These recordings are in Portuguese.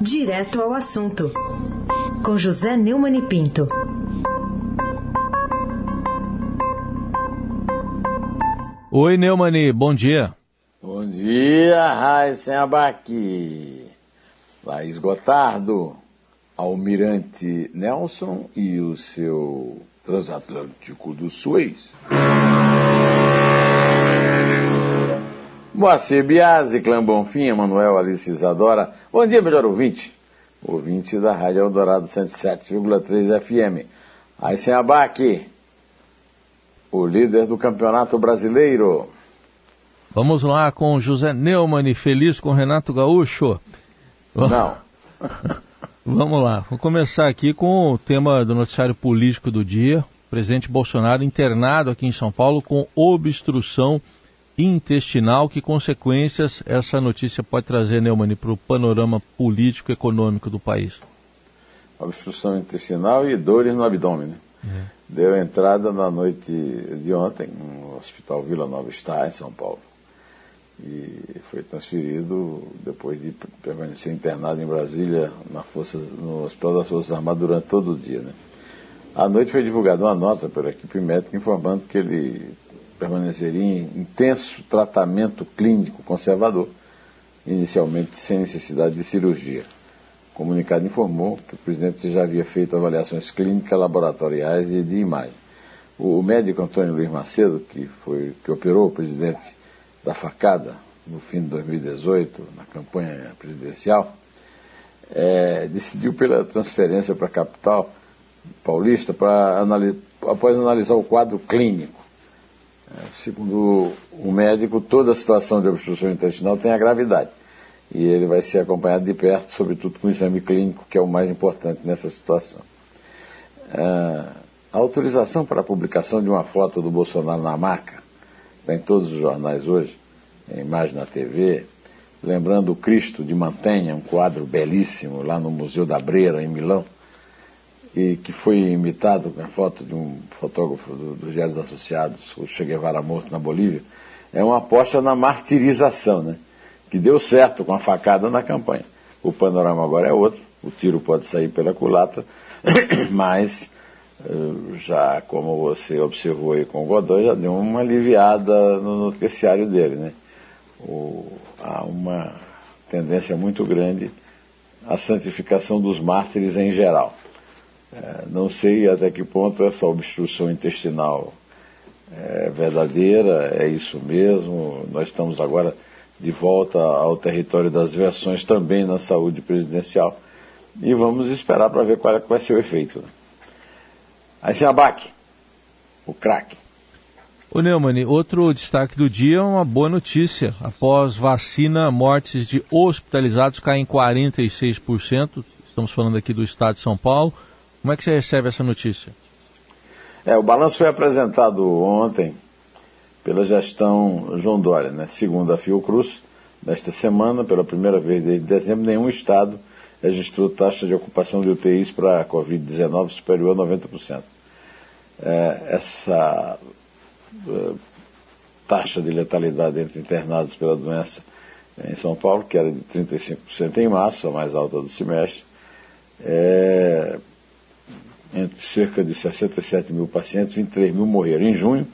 Direto ao assunto, com José Neumann e Pinto. Oi, Neumani, bom dia. Bom dia, Raíssen Abac. Laís Gotardo, Almirante Nelson e o seu transatlântico do Suez. Moacir Biasi, Clã Bonfim, Emanuel Alice Isadora. Bom dia, melhor ouvinte. Ouvinte da Rádio Eldorado 107,3 FM. Aí sem abaque, o líder do Campeonato Brasileiro. Vamos lá com José Neumann, feliz com Renato Gaúcho? Não. Vamos lá, vou começar aqui com o tema do noticiário político do dia. O presidente Bolsonaro internado aqui em São Paulo com obstrução intestinal. Que consequências essa notícia pode trazer, Neumann, para o panorama político e econômico do país? Obstrução intestinal e dores no abdômen. Né? É. Deu entrada na noite de ontem no Hospital Vila Nova Está, em São Paulo. E foi transferido depois de permanecer internado em Brasília, na Força, no Hospital das Forças Armadas, durante todo o dia. Né? À noite foi divulgada uma nota pela equipe médica informando que ele permaneceria em intenso tratamento clínico conservador, inicialmente sem necessidade de cirurgia. O comunicado informou que o presidente já havia feito avaliações clínicas, laboratoriais e de imagem. O médico Antônio Luiz Macedo, que, foi, que operou o presidente da facada no fim de 2018, na campanha presidencial, é, decidiu pela transferência para a capital paulista para após analisar o quadro clínico segundo o médico, toda situação de obstrução intestinal tem a gravidade. E ele vai ser acompanhado de perto, sobretudo com o exame clínico, que é o mais importante nessa situação. É, a autorização para a publicação de uma foto do Bolsonaro na maca, está em todos os jornais hoje, em imagem na TV, lembrando o Cristo de Mantenha, um quadro belíssimo lá no Museu da Breira, em Milão, e que foi imitado com a foto de um fotógrafo dos do Diários Associados, o Che Guevara morto na Bolívia, é uma aposta na martirização, né? que deu certo com a facada na campanha. O panorama agora é outro, o tiro pode sair pela culatra, mas eh, já como você observou aí com o Godoy, já deu uma aliviada no noticiário dele. Né? O, há uma tendência muito grande à santificação dos mártires em geral. É, não sei até que ponto essa obstrução intestinal é verdadeira, é isso mesmo. Nós estamos agora de volta ao território das versões também na saúde presidencial e vamos esperar para ver qual é, vai ser o efeito. Né? Aí se abaque, o craque. O Neumann, outro destaque do dia é uma boa notícia. Após vacina, mortes de hospitalizados caem 46%. Estamos falando aqui do estado de São Paulo. Como é que você recebe essa notícia? É, o balanço foi apresentado ontem pela gestão João Dória, né? segundo a Fiocruz. Nesta semana, pela primeira vez desde dezembro, nenhum estado registrou taxa de ocupação de UTIs para a Covid-19 superior a 90%. É, essa é, taxa de letalidade entre internados pela doença em São Paulo, que era de 35% em março, a mais alta do semestre, é, entre cerca de 67 mil pacientes, 23 mil morreram. Em junho,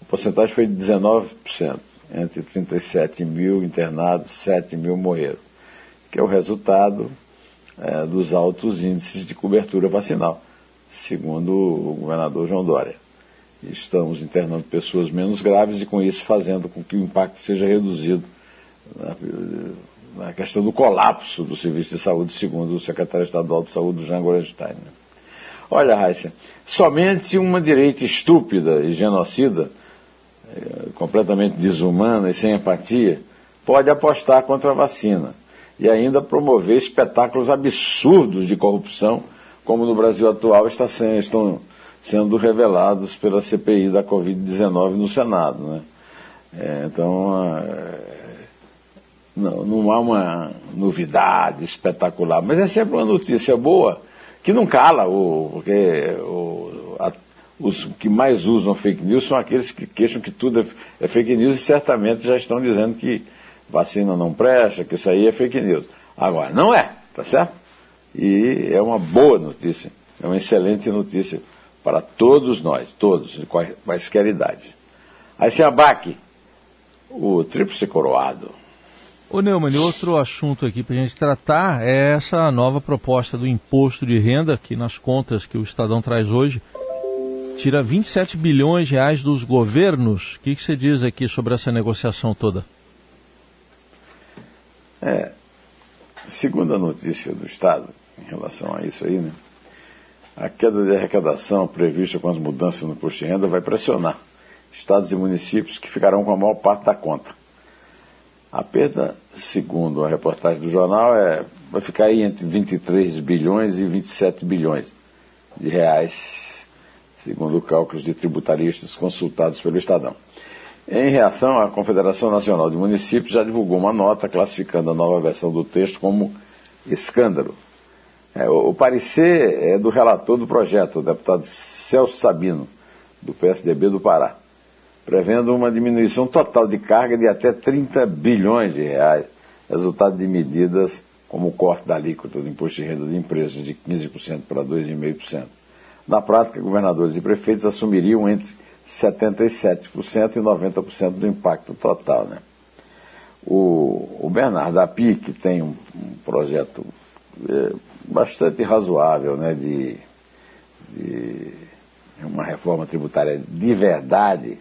a porcentagem foi de 19%. Entre 37 mil internados, 7 mil morreram, que é o resultado é, dos altos índices de cobertura vacinal, segundo o governador João Dória. Estamos internando pessoas menos graves e, com isso, fazendo com que o impacto seja reduzido na, na questão do colapso do serviço de saúde, segundo o secretário estadual de saúde, Jean Gorenstein. Olha, Raíssa, somente uma direita estúpida e genocida, eh, completamente desumana e sem empatia, pode apostar contra a vacina e ainda promover espetáculos absurdos de corrupção, como no Brasil atual está sendo, estão sendo revelados pela CPI da Covid-19 no Senado. Né? É, então, é, não, não há uma novidade espetacular, mas é sempre uma notícia boa que não cala, o, porque o, a, os que mais usam fake news são aqueles que queixam que tudo é, é, fake news e certamente já estão dizendo que vacina não presta, que isso aí é fake news. Agora, não é. Tá certo? E é uma boa notícia, é uma excelente notícia para todos nós, todos, quaisquer idades. Aí se abaque o tríplice coroado. Ô Neumann, outro assunto aqui para a gente tratar é essa nova proposta do imposto de renda, que nas contas que o Estadão traz hoje, tira 27 bilhões de reais dos governos. O que, que você diz aqui sobre essa negociação toda? É, segundo a notícia do Estado, em relação a isso aí, né, a queda de arrecadação prevista com as mudanças no imposto de renda vai pressionar estados e municípios que ficarão com a maior parte da conta. A perda, segundo a reportagem do jornal, é, vai ficar aí entre 23 bilhões e 27 bilhões de reais, segundo cálculos de tributaristas consultados pelo Estadão. Em reação, a Confederação Nacional de Municípios já divulgou uma nota classificando a nova versão do texto como escândalo. É, o, o parecer é do relator do projeto, o deputado Celso Sabino, do PSDB do Pará prevendo uma diminuição total de carga de até 30 bilhões de reais, resultado de medidas como o corte da alíquota do imposto de renda de empresas de 15% para 2,5%. Na prática, governadores e prefeitos assumiriam entre 77% e 90% do impacto total. Né? O, o Bernardo Api, que tem um, um projeto é, bastante razoável né, de, de uma reforma tributária de verdade,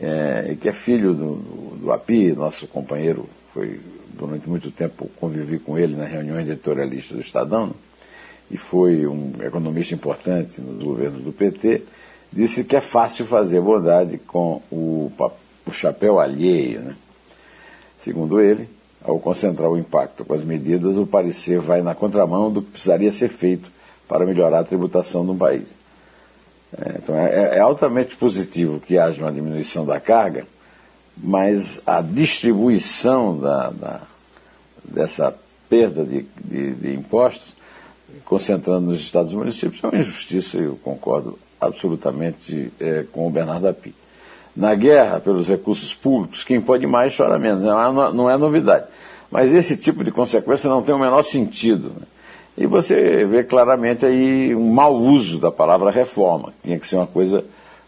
é, que é filho do, do, do, API, nosso companheiro, foi durante muito tempo convivi com ele nas reuniões editorialistas do Estadão, né? e foi um economista importante nos governos do PT, disse que é fácil fazer bondade com o, o chapéu alheio. Né? Segundo ele, ao concentrar o impacto com as medidas, o parecer vai na contramão do que precisaria ser feito para melhorar a tributação no país. É, então é, é, altamente positivo que haja uma diminuição da carga, mas a distribuição da, da dessa perda de, de, de, impostos, concentrando nos estados e municípios, é uma injustiça, eu concordo absolutamente é, com o Bernardo Api. Na guerra pelos recursos públicos, quem pode mais chora menos, não é, não é novidade. Mas esse tipo de consequência não tem o menor sentido. Né? E você vê claramente aí um mau uso da palavra reforma. Tinha que ser uma coisa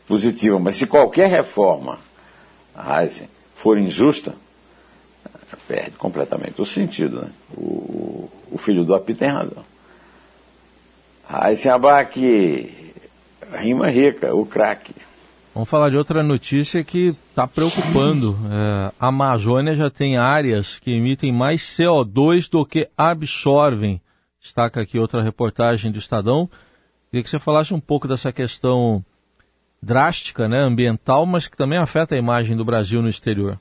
positiva. Mas se qualquer reforma, Heisen, for injusta, perde completamente o sentido. Né? O, o filho do Api tem razão. Heisen Abac, rima rica, o craque. Vamos falar de outra notícia que está preocupando. É, a Amazônia já tem áreas que emitem mais CO2 do que absorvem destaca aqui outra reportagem do Estadão. Queria que você falasse um pouco dessa questão drástica, né, ambiental, mas que também afeta a imagem do Brasil no exterior.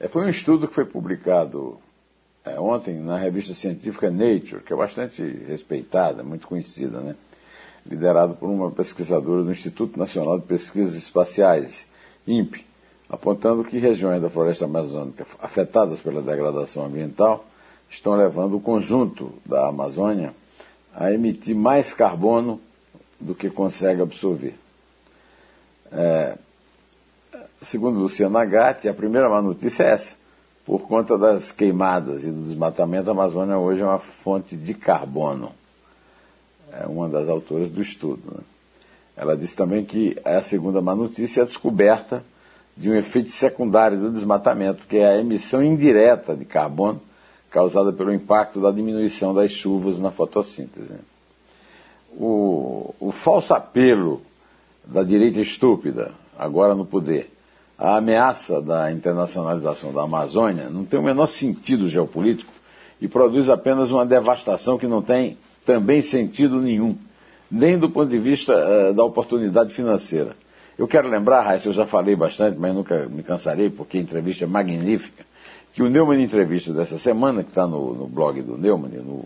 É, foi um estudo que foi publicado é, ontem na revista científica Nature, que é bastante respeitada, muito conhecida, né? liderado por uma pesquisadora do Instituto Nacional de Pesquisas Espaciais, INPE, apontando que regiões da floresta amazônica afetadas pela degradação ambiental estão levando o conjunto da Amazônia a emitir mais carbono do que consegue absorver. É, segundo Luciano Agatti, a primeira má notícia é essa. Por conta das queimadas e do desmatamento, a Amazônia hoje é uma fonte de carbono. É uma das autoras do estudo. Né? Ela disse também que a segunda má notícia é a descoberta de um efeito secundário do desmatamento, que é a emissão indireta de carbono causada pelo impacto da diminuição das chuvas na fotossíntese. O, o falso apelo da direita estúpida, agora no poder, a ameaça da internacionalização da Amazônia não tem o menor sentido geopolítico e produz apenas uma devastação que não tem também sentido nenhum, nem do ponto de vista uh, da oportunidade financeira. Eu quero lembrar, Raíssa, eu já falei bastante, mas nunca me cansarei, porque a entrevista é magnífica que o Neumann Entrevista dessa semana, que está no, no, blog do Neumann e no,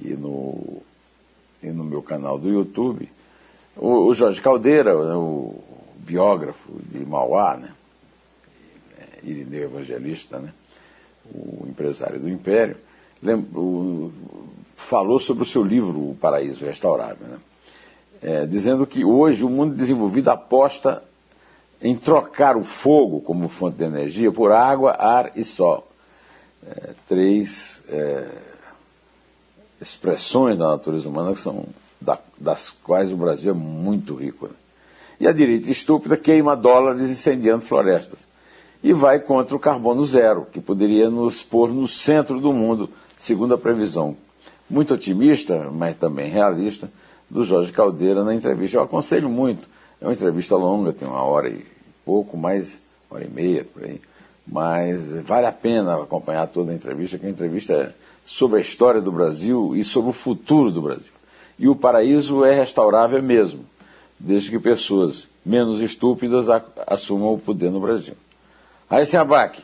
e no, e no meu canal do YouTube, o, o Jorge Caldeira, né, o biógrafo de Mauá, né, Irineu Evangelista, né, o empresário do Império, falou sobre o seu livro O Paraíso Restaurável, né, é, dizendo que hoje o mundo desenvolvido aposta em trocar o fogo como fonte de energia por água, ar e sol. é, três é, expressões da natureza humana que são da, das quais o Brasil é muito rico. Né? E a direita estúpida queima dólares incendiando florestas. E vai contra o carbono zero, que poderia nos pôr no centro do mundo, segundo a previsão muito otimista, mas também realista, do Jorge Caldeira na entrevista. Eu aconselho muito. É uma entrevista longa, tem uma hora e pouco, mais hora e meia por aí. Mas vale a pena acompanhar toda a entrevista, que a entrevista é sobre a história do Brasil e sobre o futuro do Brasil. E o paraíso é restaurável mesmo, desde que pessoas menos estúpidas assumam o poder no Brasil. Aí se abaque,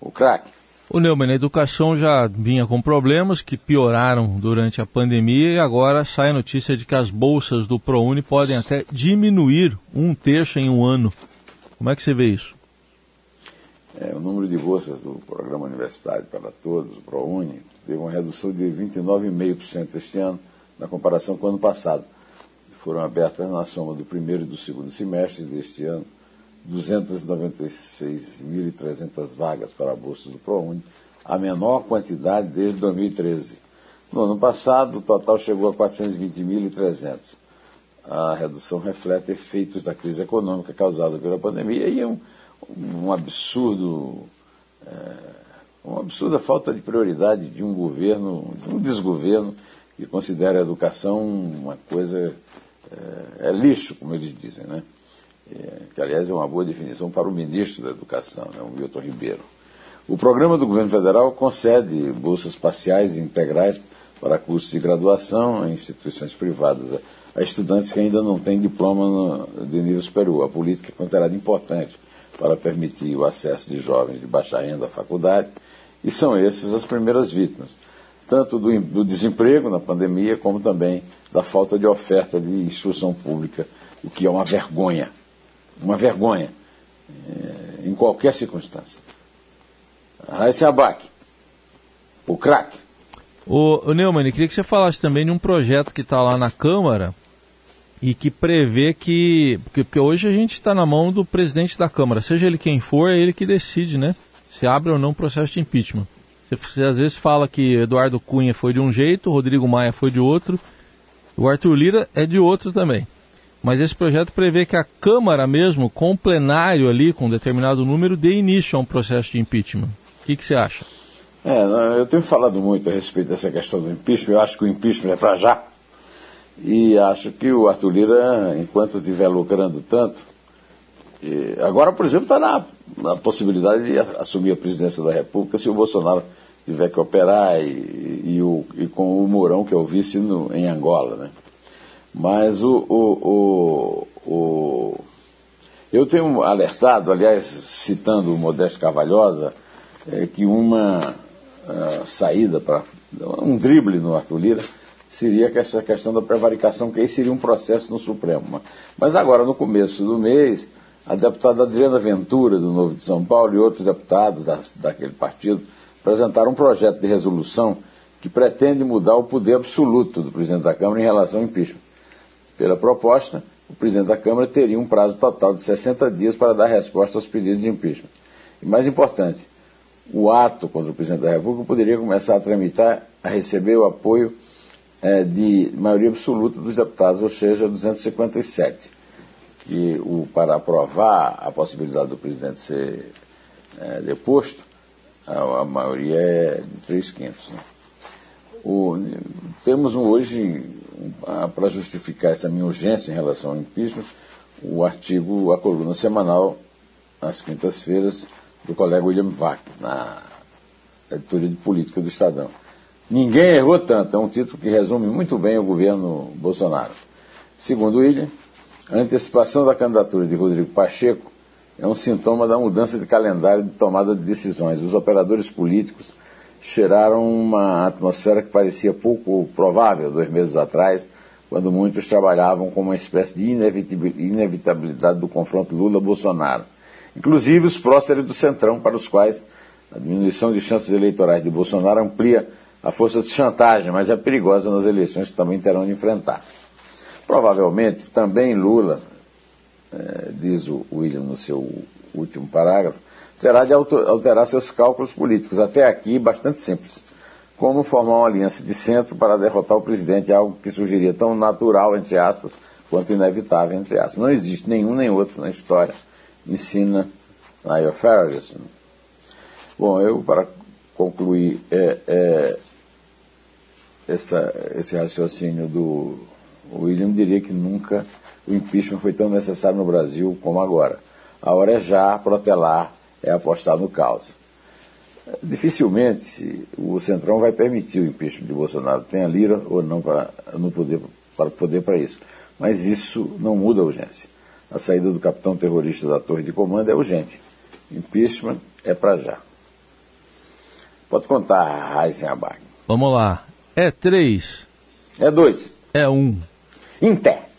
o craque. O Neumann, a educação já vinha com problemas que pioraram durante a pandemia e agora sai a notícia de que as bolsas do ProUni podem até diminuir um terço em um ano. Como é que você vê isso? É, o número de bolsas do Programa Universitário para Todos, o ProUni, teve uma redução de 29,5% este ano, na comparação com o ano passado. Foram abertas na soma do primeiro e do segundo semestre deste ano 296.300 vagas para a Bolsa do ProUni, a menor quantidade desde 2013. No ano passado, o total chegou a 420.300. A redução reflete efeitos da crise econômica causada pela pandemia e um, um absurdo, é, uma absurda falta de prioridade de um governo, de um desgoverno que considera a educação uma coisa é, é lixo, como eles dizem, né? Que aliás é uma boa definição para o ministro da Educação, né, o Milton Ribeiro. O programa do governo federal concede bolsas parciais e integrais para cursos de graduação em instituições privadas a estudantes que ainda não têm diploma de nível superior. A política é considerada importante para permitir o acesso de jovens de baixa renda à faculdade, e são esses as primeiras vítimas, tanto do, do desemprego na pandemia, como também da falta de oferta de instrução pública, o que é uma vergonha uma vergonha, é, em qualquer circunstância. Raíssa Abac, o craque. O, o Neumann, queria que você falasse também de um projeto que está lá na Câmara e que prevê que. Porque, porque hoje a gente está na mão do presidente da Câmara, seja ele quem for, é ele que decide, né? Se abre ou não o processo de impeachment. Você, você às vezes fala que Eduardo Cunha foi de um jeito, Rodrigo Maia foi de outro, o Arthur Lira é de outro também. Mas esse projeto prevê que a Câmara mesmo, com o plenário ali, com um determinado número, dê início a um processo de impeachment. O que, que você acha? É, eu tenho falado muito a respeito dessa questão do impeachment. Eu acho que o impeachment é para já. E acho que o Arthur Lira, enquanto estiver lucrando tanto, agora, por exemplo, está na, na, possibilidade de assumir a presidência da República se o Bolsonaro tiver que operar e, e, o, e com o Mourão, que é o vice no, em Angola, né? Mas o, o, o, o, eu tenho alertado, aliás, citando o Modesto Carvalhosa, é, que uma uh, saída para um drible no Arthur Lira seria essa questão da prevaricação, que aí seria um processo no Supremo. Mas agora, no começo do mês, a deputada Adriana Ventura, do Novo de São Paulo, e outros deputados da, daquele partido apresentaram um projeto de resolução que pretende mudar o poder absoluto do presidente da Câmara em relação ao impeachment. Pela proposta, o presidente da Câmara teria um prazo total de 60 dias para dar resposta aos pedidos de impeachment. E mais importante, o ato contra o presidente da República poderia começar a tramitar, a receber o apoio é, de maioria absoluta dos deputados, ou seja, 257. Que o, para aprovar a possibilidade do presidente ser é, deposto, a, a, maioria é de 3 quintos. Né? O, temos hoje para justificar essa minha urgência em relação ao impeachment, o artigo, a coluna semanal, às quintas-feiras, do colega William Vac, na editoria de política do Estadão. Ninguém errou tanto, é um título que resume muito bem o governo Bolsonaro. Segundo William, a antecipação da candidatura de Rodrigo Pacheco é um sintoma da mudança de calendário de tomada de decisões. Os operadores políticos cheiraram uma atmosfera que parecia pouco provável dois meses atrás, quando muitos trabalhavam com uma espécie de inevitabilidade do confronto Lula-Bolsonaro. Inclusive os próceres do Centrão, para os quais a diminuição de chances eleitorais de Bolsonaro amplia a força de chantagem, mas é perigosa nas eleições que também terão de enfrentar. Provavelmente também Lula, é, diz o William no seu último parágrafo, terá de alterar seus cálculos políticos, até aqui bastante simples. Como formar uma aliança de centro para derrotar o presidente, algo que surgiria tão natural, entre aspas, quanto inevitável, entre aspas. Não existe nenhum nem outro na história, ensina Niall Ferguson. Bom, eu, para concluir é, é, essa, esse raciocínio do William, diria que nunca o impeachment foi tão necessário no Brasil como agora. A hora é já protelar, é apostar no caos. Dificilmente o Centrão vai permitir o impeachment de Bolsonaro, tenha lira ou não para, no poder, para poder para isso. Mas isso não muda a urgência. A saída do capitão terrorista da torre de comando é urgente. Impeachment é para já. Pode contar, Heisenberg. Vamos lá. É três. É dois. É um. Em pé.